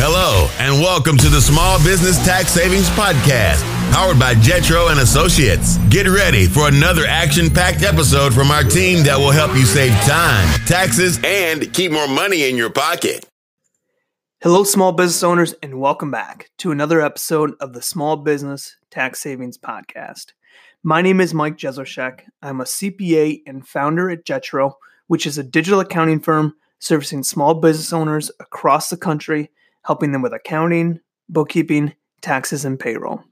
Hello, and welcome to the Small Business Tax Savings Podcast, powered by Jetro and Associates. Get ready for another action-packed episode from our team that will help you save time, taxes, and keep more money in your pocket. Hello, small business owners, and welcome back to another episode of the Small Business Tax Savings Podcast. My name is Mike Jesowshek. I'm a CPA and founder at Jetro, which is a digital accounting firm servicing small business owners across the country, helping them with accounting, bookkeeping, taxes, and payroll.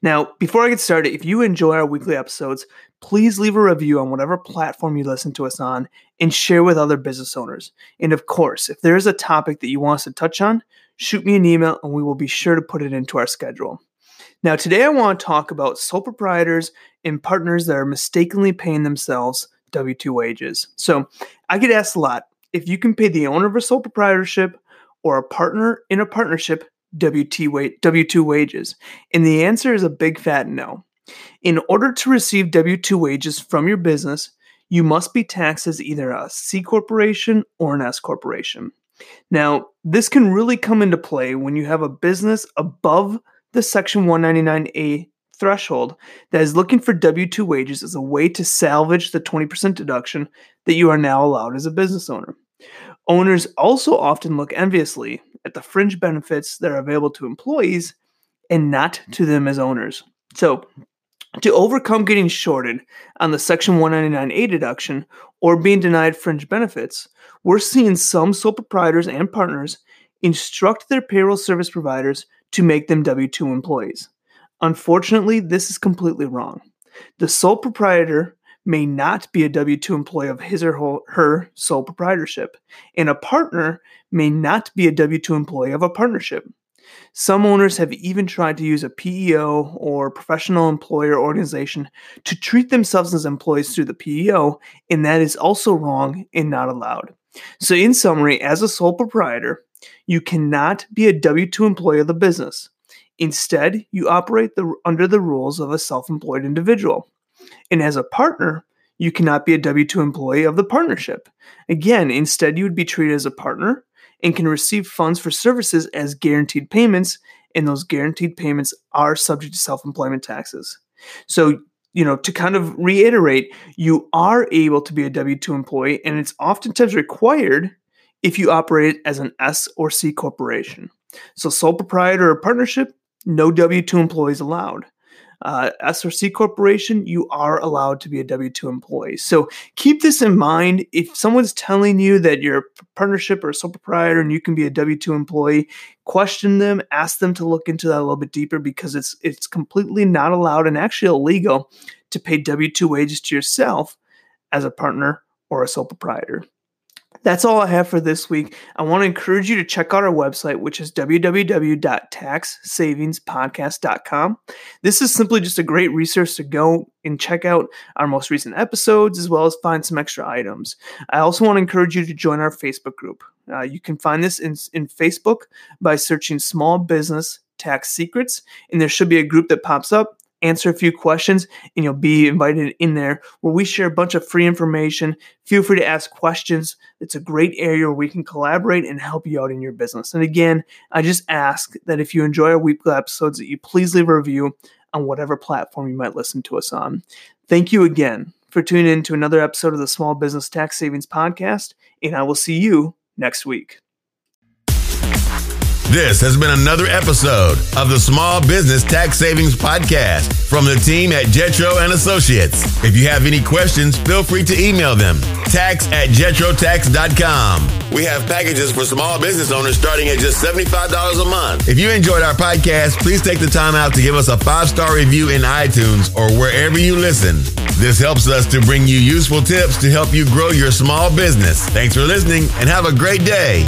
Now, before I get started, if you enjoy our weekly episodes, please leave a review on whatever platform you listen to us on and share with other business owners. And of course, if there is a topic that you want us to touch on, shoot me an email and we will be sure to put it into our schedule. Now, today I want to talk about sole proprietors and partners that are mistakenly paying themselves W 2 wages. So, I get asked a lot if you can pay the owner of a sole proprietorship or a partner in a partnership W 2 wages. And the answer is a big fat no. In order to receive W 2 wages from your business, you must be taxed as either a C corporation or an S corporation. Now, this can really come into play when you have a business above the Section 199A threshold that is looking for W 2 wages as a way to salvage the 20% deduction that you are now allowed as a business owner. Owners also often look enviously at the fringe benefits that are available to employees and not to them as owners. So, to overcome getting shorted on the Section 199A deduction or being denied fringe benefits, we're seeing some sole proprietors and partners instruct their payroll service providers to make them W 2 employees. Unfortunately, this is completely wrong. The sole proprietor may not be a W 2 employee of his or her sole proprietorship, and a partner may not be a W 2 employee of a partnership. Some owners have even tried to use a PEO or professional employer organization to treat themselves as employees through the PEO, and that is also wrong and not allowed. So, in summary, as a sole proprietor, you cannot be a W 2 employee of the business. Instead, you operate the, under the rules of a self employed individual. And as a partner, you cannot be a W 2 employee of the partnership. Again, instead, you would be treated as a partner and can receive funds for services as guaranteed payments, and those guaranteed payments are subject to self employment taxes. So, you know, to kind of reiterate, you are able to be a W 2 employee, and it's oftentimes required if you operate as an S or C corporation. So, sole proprietor or partnership, no W 2 employees allowed. Uh, S or C corporation, you are allowed to be a W 2 employee. So keep this in mind. If someone's telling you that you're a partnership or a sole proprietor and you can be a W 2 employee, question them, ask them to look into that a little bit deeper because it's, it's completely not allowed and actually illegal to pay W 2 wages to yourself as a partner or a sole proprietor. That's all I have for this week. I want to encourage you to check out our website, which is www.taxsavingspodcast.com. This is simply just a great resource to go and check out our most recent episodes as well as find some extra items. I also want to encourage you to join our Facebook group. Uh, you can find this in, in Facebook by searching Small Business Tax Secrets, and there should be a group that pops up answer a few questions, and you'll be invited in there where we share a bunch of free information. Feel free to ask questions. It's a great area where we can collaborate and help you out in your business. And again, I just ask that if you enjoy our weekly episodes, that you please leave a review on whatever platform you might listen to us on. Thank you again for tuning in to another episode of the Small Business Tax Savings Podcast, and I will see you next week. This has been another episode of the Small Business Tax Savings Podcast from the team at Jetro and Associates. If you have any questions, feel free to email them. Tax at jetrotax.com. We have packages for small business owners starting at just $75 a month. If you enjoyed our podcast, please take the time out to give us a five star review in iTunes or wherever you listen. This helps us to bring you useful tips to help you grow your small business. Thanks for listening and have a great day.